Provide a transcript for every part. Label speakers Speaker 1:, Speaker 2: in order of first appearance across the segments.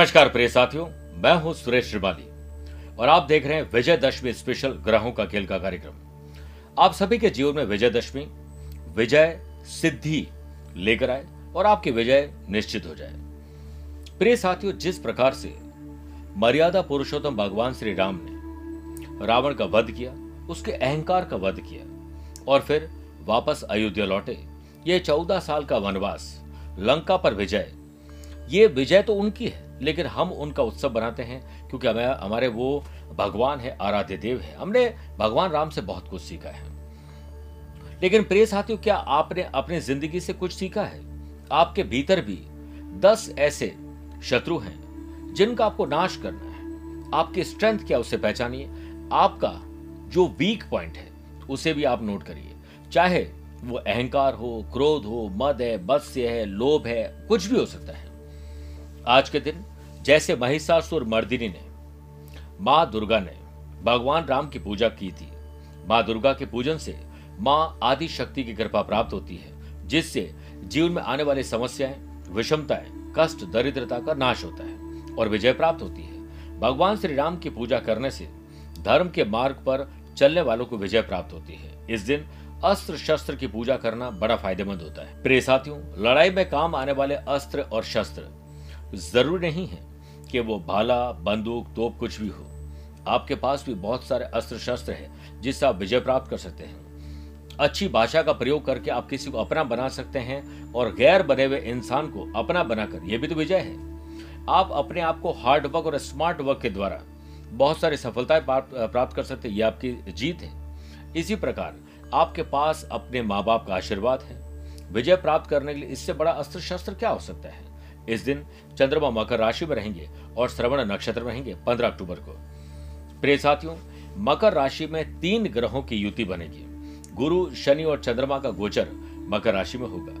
Speaker 1: नमस्कार प्रिय साथियों, मैं हूँ सुरेश श्रिवाली और आप देख रहे हैं विजयदशमी स्पेशल ग्रहों का खेल का कार्यक्रम। आप सभी के जीवन में विजयदशमी, विजय सिद्धि लेकर आए और आपकी विजय निश्चित हो जाए। प्रिय साथियों, जिस प्रकार से मर्यादा पुरुषोत्तम भगवान श्री राम ने रावण का वध किया, उसके अहंकार का वध किया और फिर वापस अयोध्या लौटे, ये चौदह साल का वनवास लंका पर विजय, ये विजय तो उनकी है लेकिन हम उनका उत्सव बनाते हैं, क्योंकि हमें, हमारे वो भगवान है, आराध्य देव है। हमने भगवान राम से बहुत कुछ सीखा है। लेकिन प्रिय साथियों, क्या आपने अपनी ज़िंदगी से कुछ सीखा है? आपके भीतर भी दस ऐसे शत्रु हैं, जिनका आपको नाश करना है। आपकी स्ट्रेंथ क्या उसे पहचानिए? आपका जो वीक पॉइंट है, उसे भी आप नोट करिए। चाहे वो अहंकार हो, क्रोध हो, मद है, बत्स्य है, लोभ है, कुछ भी हो सकता है। आज के दिन जैसे महिषासुर मर्दिनी ने, माँ दुर्गा ने भगवान राम की पूजा की थी। माँ दुर्गा के पूजन से माँ आदि शक्ति की कृपा प्राप्त होती है, जिससे जीवन में आने वाली समस्याएँ, विषमताएँ, कष्ट, दरिद्रता का नाश होता है और विजय प्राप्त होती है। भगवान श्री राम की पूजा करने से धर्म के मार्ग पर चलने वालों को विजय प्राप्त होती है। इस दिन अस्त्र शस्त्र की पूजा करना बड़ा फ़ायदेमंद होता है। प्रिय साथियों, लड़ाई में काम आने वाले अस्त्र और शस्त्र ज़रूरी नहीं है। कि वो भाला, बंदूक, तोप कुछ भी हो। आपके पास भी बहुत सारे अस्त्र शस्त्र है, जिससे आप विजय प्राप्त कर सकते हैं। अच्छी भाषा का प्रयोग करके आप किसी को अपना बना सकते हैं और गैर बने हुए इंसान को अपना बनाकर। यह भी तो विजय है। आप अपने आप को हार्ड वर्क और स्मार्ट वर्क के द्वारा बहुत सारी सफलताएँ प्राप्त कर सकते हैं। यह आपकी जीत है। इसी प्रकार आपके पास अपने माँ बाप का आशीर्वाद है। विजय प्राप्त करने के लिए इससे बड़ा अस्त्र शस्त्र क्या हो सकता है? इस दिन चंद्रमा मकर राशि में रहेंगे और श्रवण नक्षत्र रहेंगे पंद्रह अक्टूबर को। प्रिय साथियों, मकर राशि में तीन ग्रहों की युति बनेगी। गुरु, शनि और चंद्रमा का गोचर मकर राशि में होगा।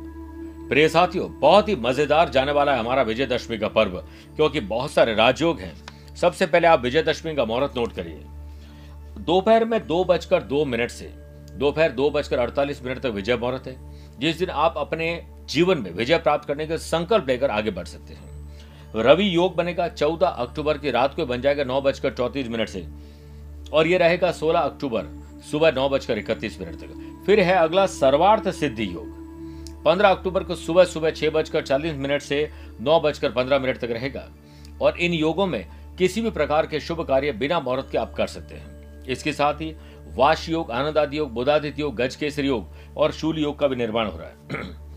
Speaker 1: प्रिय साथियों, बहुत ही मज़ेदार जाने वाला है हमारा विजयदशमी का पर्व, क्योंकि बहुत सारे राजयोग हैं। सबसे पहले आप विजयदशमी का मुहूर्त नोट करिए। दोपहर में दो बजकर दो मिनट से, दोपहर दो बजकर अड़तालीस मिनट तक विजय मुहूर्त है। जिस दिन आप अपने जीवन में विजय प्राप्त करने के संकल्प लेकर आगे बढ़ सकते हैं। रवि योग बनेगा चौदह अक्टूबर की रात को, बन जाएगा नौ बजकर चौतीस मिनट से। और ये रहेगा सोलह अक्टूबर, सुबह नौ बजकर इकतीस मिनट तक। फिर है अगला सर्वार्थ सिद्धि योग। पंद्रह अक्टूबर को सुबह सुबह छह बजकर चालीस मिनट से नौ बजकर पंद्रह मिनट तक रहेगा। और इन योगों में किसी भी प्रकार के शुभ कार्य बिना मुहूर्त के आप कर सकते हैं। इसके साथ ही वाश योग आनंद आदि योग, बुधादित्य योग गज केसर योग और शूल योग का भी निर्माण हो रहा है।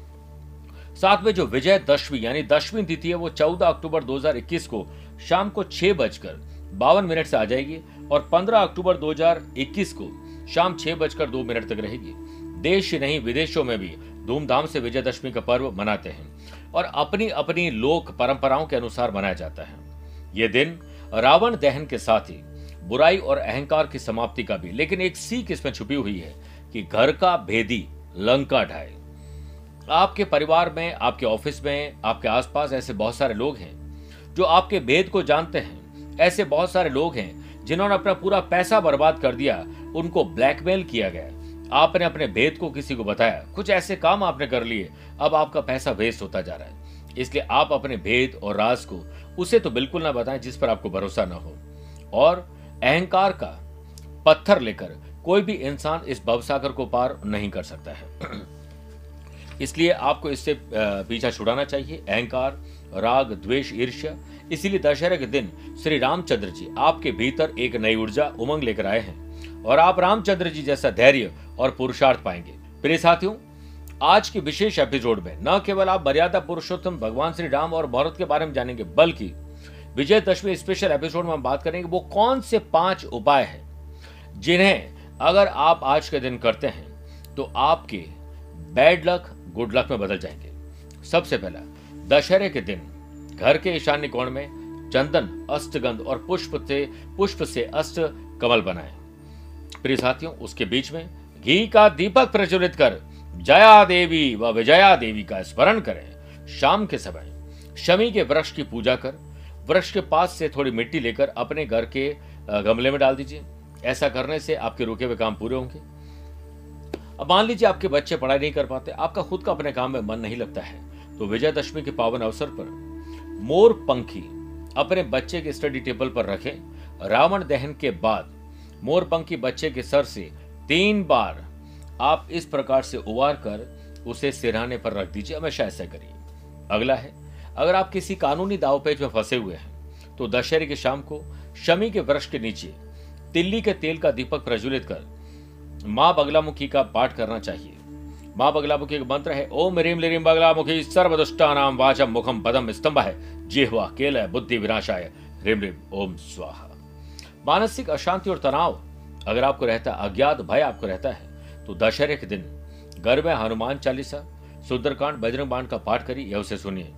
Speaker 1: साथ में जो विजय दशमी, यानी दशमी तिथि है, वो 14 अक्टूबर 2021 को शाम को छह बजकर बावन मिनट से आ जाएगी और 15 अक्टूबर 2021 को शाम छह बजकर दो मिनट तक रहेगी। देश ही नहीं, विदेशों में भी धूमधाम से विजयदशमी का पर्व मनाते हैं और अपनी अपनी लोक परंपराओं के अनुसार मनाया जाता है। ये दिन रावण दहन के साथ ही बुराई और अहंकार की समाप्ति का भी, लेकिन एक सीख इसमें छुपी हुई है कि घर का भेदी लंका ढाए। आपके परिवार में, आपके ऑफ़िस में, आपके आसपास ऐसे बहुत सारे लोग हैं, जो आपके भेद को जानते हैं। ऐसे बहुत सारे लोग हैं, जिन्होंने अपना पूरा पैसा बर्बाद कर दिया, उनको ब्लैकमेल किया गया। आपने अपने भेद को किसी को बताया। कुछ ऐसे काम आपने कर लिए, अब आपका पैसा वेस्ट होता जा रहा है। इसलिए आप अपने भेद और राज को, उसे तो बिल्कुल ना बताएँ जिस पर आपको भरोसा ना हो। और अहंकार का पत्थर लेकर कोई भी इंसान इस भवसागर को पार नहीं कर सकता है। इसलिए आपको इससे पीछा छुड़ाना चाहिए। अहंकार, राग, द्वेष, ईर्ष्या। इसीलिए दशहरे के दिन श्री रामचंद्र जी आपके भीतर एक नई ऊर्जा उमंग लेकर आए हैं और आप रामचंद्र जी जैसा धैर्य और पुरुषार्थ पाएँगे। प्रिय साथियों, आज के विशेष एपिसोड में न केवल आप मर्यादा पुरुषोत्तम, भगवान श्री राम और भारत के बारे में जानेंगे, बल्कि विजयदशमी स्पेशल एपिसोड में हम बात करेंगे, वो कौन से पाँच उपाय हैं जिन्हें अगर आप आज के दिन करते हैं तो आपके बैड लक गुड लक में बदल जाएँगे। सबसे पहला, दशहरे के दिन, घर के ईशान्य कोण में चंदन, अष्टगंध और पुष्प से पुष्प से अष्ट कमल बनाए। प्रिय साथियों, उसके बीच में घी का दीपक प्रज्वलित कर जया देवी व विजया देवी का स्मरण करें। शाम के समय, शमी के वृक्ष की पूजा कर, वृक्ष के पास से थोड़ी मिट्टी लेकर अपने घर के गमले में डाल दीजिए। ऐसा करने से आपके रुके हुए काम पूरे होंगे। अब मान लीजिए आपके बच्चे पढ़ाई नहीं कर पाते, आपका खुद का अपने काम में मन नहीं लगता है तो विजयदशमी के पावन अवसर पर मोर पंखी अपने बच्चे के स्टडी टेबल पर रखें। रावण दहन के बाद मोर पंखी बच्चे के सर से तीन बार आप इस प्रकार से उबार कर उसे सिरहाने पर रख दीजिए, हमेशा ऐसा करिए। अगला है, अगर आप किसी कानूनी दावपेच में फंसे हुए हैं तो दशहरे की शाम को शमी के वृक्ष के नीचे तिल्ली के तेल का दीपक प्रज्वलित कर माँ बगलामुखी का पाठ करना चाहिए। माँ बगलामुखी का मंत्र है, ओम रीम लिम बगलामुखी सर्वदुष्टा नाम वाचम मुखम पदम स्तंभ है, जिहवा केल बुद्धि विनाशाय रिम रिम ओम स्वाहा। मानसिक अशांति और तनाव, अगर आपको रहता अज्ञात भय आपको रहता है तो दशहरे के दिन घर में हनुमान चालीसा, सुंदरकांड, बजरंग बाण का पाठ करिए या उसे सुनिए।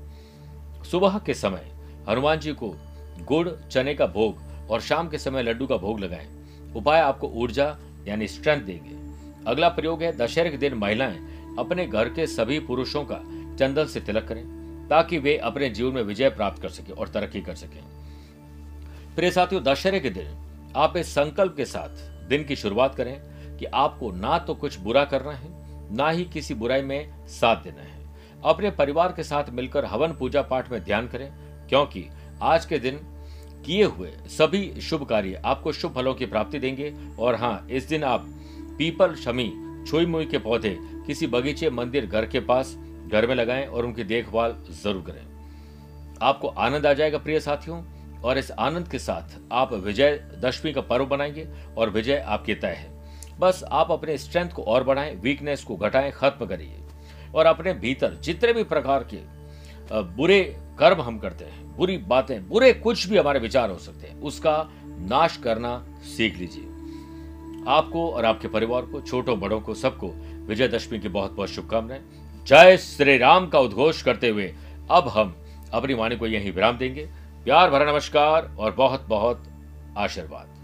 Speaker 1: सुबह के समय हनुमान जी को गुड़, चने का भोग और शाम के समय लड्डू का भोग लगाएँ। उपाय आपको ऊर्जा यानी स्ट्रेंथ देंगे। अगला प्रयोग है, दशहरे के दिन महिलाएँ अपने घर के सभी पुरुषों का चंदन से तिलक करें, ताकि वे अपने जीवन में विजय प्राप्त कर सके और तरक्की कर सके। प्रिय साथियों, दशहरे के दिन आप इस संकल्प के साथ दिन की शुरुआत करें कि आपको ना तो कुछ बुरा करना है, ना ही किसी बुराई में साथ देना है। अपने परिवार के साथ मिलकर हवन पूजा पाठ में ध्यान करें, क्योंकि आज के दिन किए हुए सभी शुभ कार्य आपको शुभ फलों की प्राप्ति देंगे। और हाँ इस दिन आप पीपल, शमी छुई मुई के पौधे किसी बगीचे, मंदिर, घर के पास घर में लगाएँ और उनकी देखभाल ज़रूर करें। आपको आनंद आ जाएगा, प्रिय साथियों, और इस आनंद के साथ आप विजय दशमी का पर्व बनाएँगे और विजय आपकी तय है। बस आप अपने स्ट्रेंथ को और बढ़ाएँ वीकनेस को घटाएँ, खत्म करिए। और अपने भीतर जितने भी प्रकार के बुरे कर्म हम करते हैं, बुरी बातें, बुरे कुछ भी हमारे विचार हो सकते हैं, उसका नाश करना सीख लीजिए। आपको और आपके परिवार को, छोटों बड़ों को, सबको विजयदशमी की बहुत बहुत शुभकामनाएँ। जय श्री राम का उद्घोष करते हुए अब हम अपनी वाणी को यही विराम देंगे। प्यार भरा नमस्कार और बहुत बहुत आशीर्वाद।